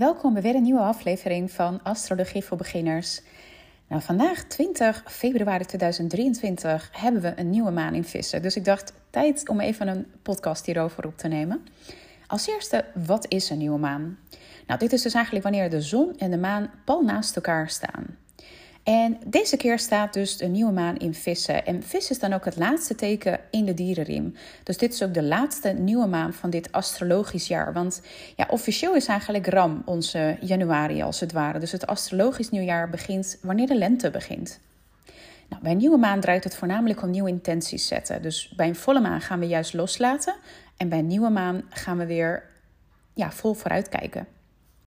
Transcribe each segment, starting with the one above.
welkom bij weer een nieuwe aflevering van Astrologie voor Beginners. Nou, vandaag 20 februari 2023 hebben we een nieuwe maan in vissen. Dus ik dacht, tijd om even een podcast hierover op te nemen. Als eerste, wat is een nieuwe maan? Nou, dit is dus eigenlijk wanneer de zon en de maan pal naast elkaar staan. En deze keer staat dus de nieuwe maan in vissen. En vis is dan ook het laatste teken in de dierenriem. Dus dit is ook de laatste nieuwe maan van dit astrologisch jaar. Want ja, officieel is eigenlijk Ram onze januari als het ware. Dus het astrologisch nieuwjaar begint wanneer de lente begint. Nou, bij een nieuwe maan draait het voornamelijk om nieuwe intenties zetten. Dus bij een volle maan gaan we juist loslaten. En bij een nieuwe maan gaan we weer ja, vol vooruit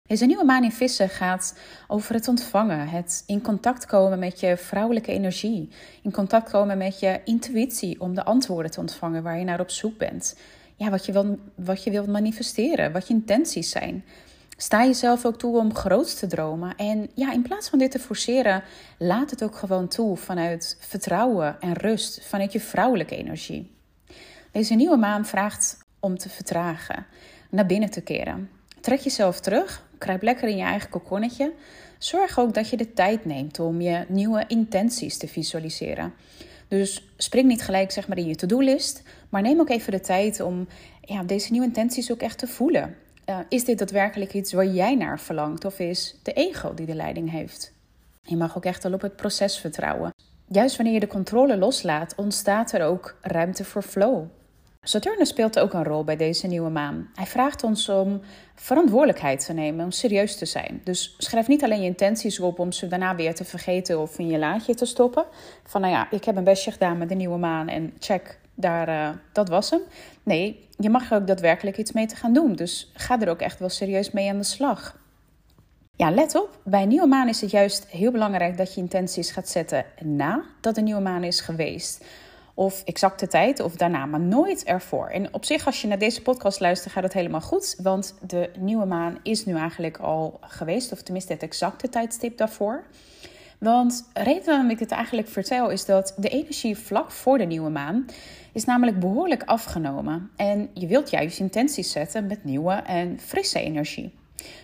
Deze nieuwe maan in vissen gaat over het ontvangen, het in contact komen met je vrouwelijke energie, in contact komen met je intuïtie om de antwoorden te ontvangen waar je naar op zoek bent. Ja, wat je, wil, wat je wilt manifesteren, wat je intenties zijn. Sta jezelf ook toe om groot te dromen. En ja, in plaats van dit te forceren, laat het ook gewoon toe vanuit vertrouwen en rust, vanuit je vrouwelijke energie. Deze nieuwe maan vraagt om te vertragen, naar binnen te keren. Trek jezelf terug, kruip lekker in je eigen kokonnetje. Zorg ook dat je de tijd neemt om je nieuwe intenties te visualiseren. Dus spring niet gelijk zeg maar in je to-do-list, maar neem ook even de tijd om ja, deze nieuwe intenties ook echt te voelen. Uh, is dit daadwerkelijk iets waar jij naar verlangt of is de ego die de leiding heeft? Je mag ook echt wel op het proces vertrouwen. Juist wanneer je de controle loslaat, ontstaat er ook ruimte voor flow. Saturnus speelt ook een rol bij deze nieuwe maan. Hij vraagt ons om verantwoordelijkheid te nemen, om serieus te zijn. Dus schrijf niet alleen je intenties op om ze daarna weer te vergeten of in je laadje te stoppen. Van nou ja, ik heb een bestje gedaan met de nieuwe maan en check, daar, uh, dat was hem. Nee, je mag er ook daadwerkelijk iets mee te gaan doen. Dus ga er ook echt wel serieus mee aan de slag. Ja, let op. Bij een nieuwe maan is het juist heel belangrijk dat je intenties gaat zetten nadat de nieuwe maan is geweest of exacte tijd of daarna, maar nooit ervoor. En op zich, als je naar deze podcast luistert, gaat het helemaal goed. Want de nieuwe maan is nu eigenlijk al geweest, of tenminste het exacte tijdstip daarvoor. Want de reden waarom ik dit eigenlijk vertel is dat de energie vlak voor de nieuwe maan is namelijk behoorlijk afgenomen. En je wilt juist intenties zetten met nieuwe en frisse energie.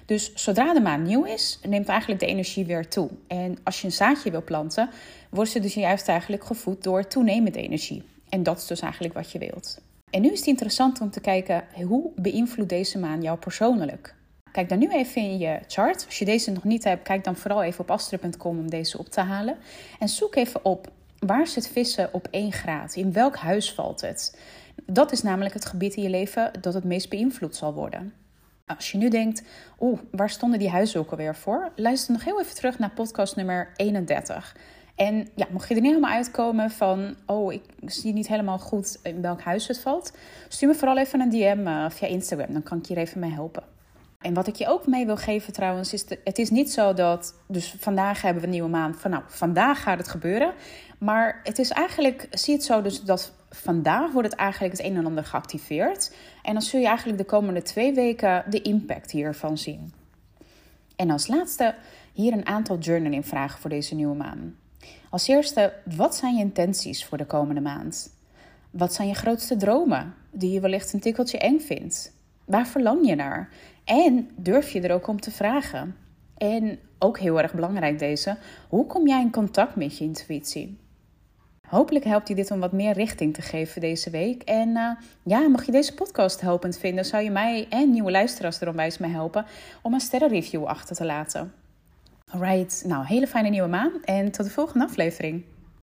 Dus zodra de maan nieuw is, neemt eigenlijk de energie weer toe. En als je een zaadje wil planten, wordt ze dus juist eigenlijk gevoed door toenemende energie. En dat is dus eigenlijk wat je wilt. En nu is het interessant om te kijken hoe beïnvloedt deze maan jou persoonlijk. Kijk dan nu even in je chart. Als je deze nog niet hebt, kijk dan vooral even op astra.com om deze op te halen. En zoek even op waar zit vissen op 1 graad? In welk huis valt het? Dat is namelijk het gebied in je leven dat het meest beïnvloed zal worden. Als je nu denkt, oeh, waar stonden die huizen ook alweer voor? Luister nog heel even terug naar podcast nummer 31. En ja, mocht je er niet helemaal uitkomen van, oh, ik zie niet helemaal goed in welk huis het valt, stuur me vooral even een DM uh, via Instagram. Dan kan ik je even mee helpen. En wat ik je ook mee wil geven trouwens, is het is niet zo dat, dus vandaag hebben we een nieuwe maand, van nou, vandaag gaat het gebeuren. Maar het is eigenlijk, zie het zo dus dat vandaag wordt het eigenlijk het een en ander geactiveerd. En dan zul je eigenlijk de komende twee weken de impact hiervan zien. En als laatste hier een aantal journaling vragen voor deze nieuwe maan. Als eerste, wat zijn je intenties voor de komende maand? Wat zijn je grootste dromen die je wellicht een tikkeltje eng vindt? Waar verlang je naar? En durf je er ook om te vragen? En ook heel erg belangrijk deze, hoe kom jij in contact met je intuïtie? Hopelijk helpt je dit om wat meer richting te geven deze week. En uh, ja, mag je deze podcast helpend vinden, zou je mij en nieuwe luisteraars erom wijs mee helpen om een sterrenreview achter te laten. Alright, nou, hele fijne nieuwe maan en tot de volgende aflevering.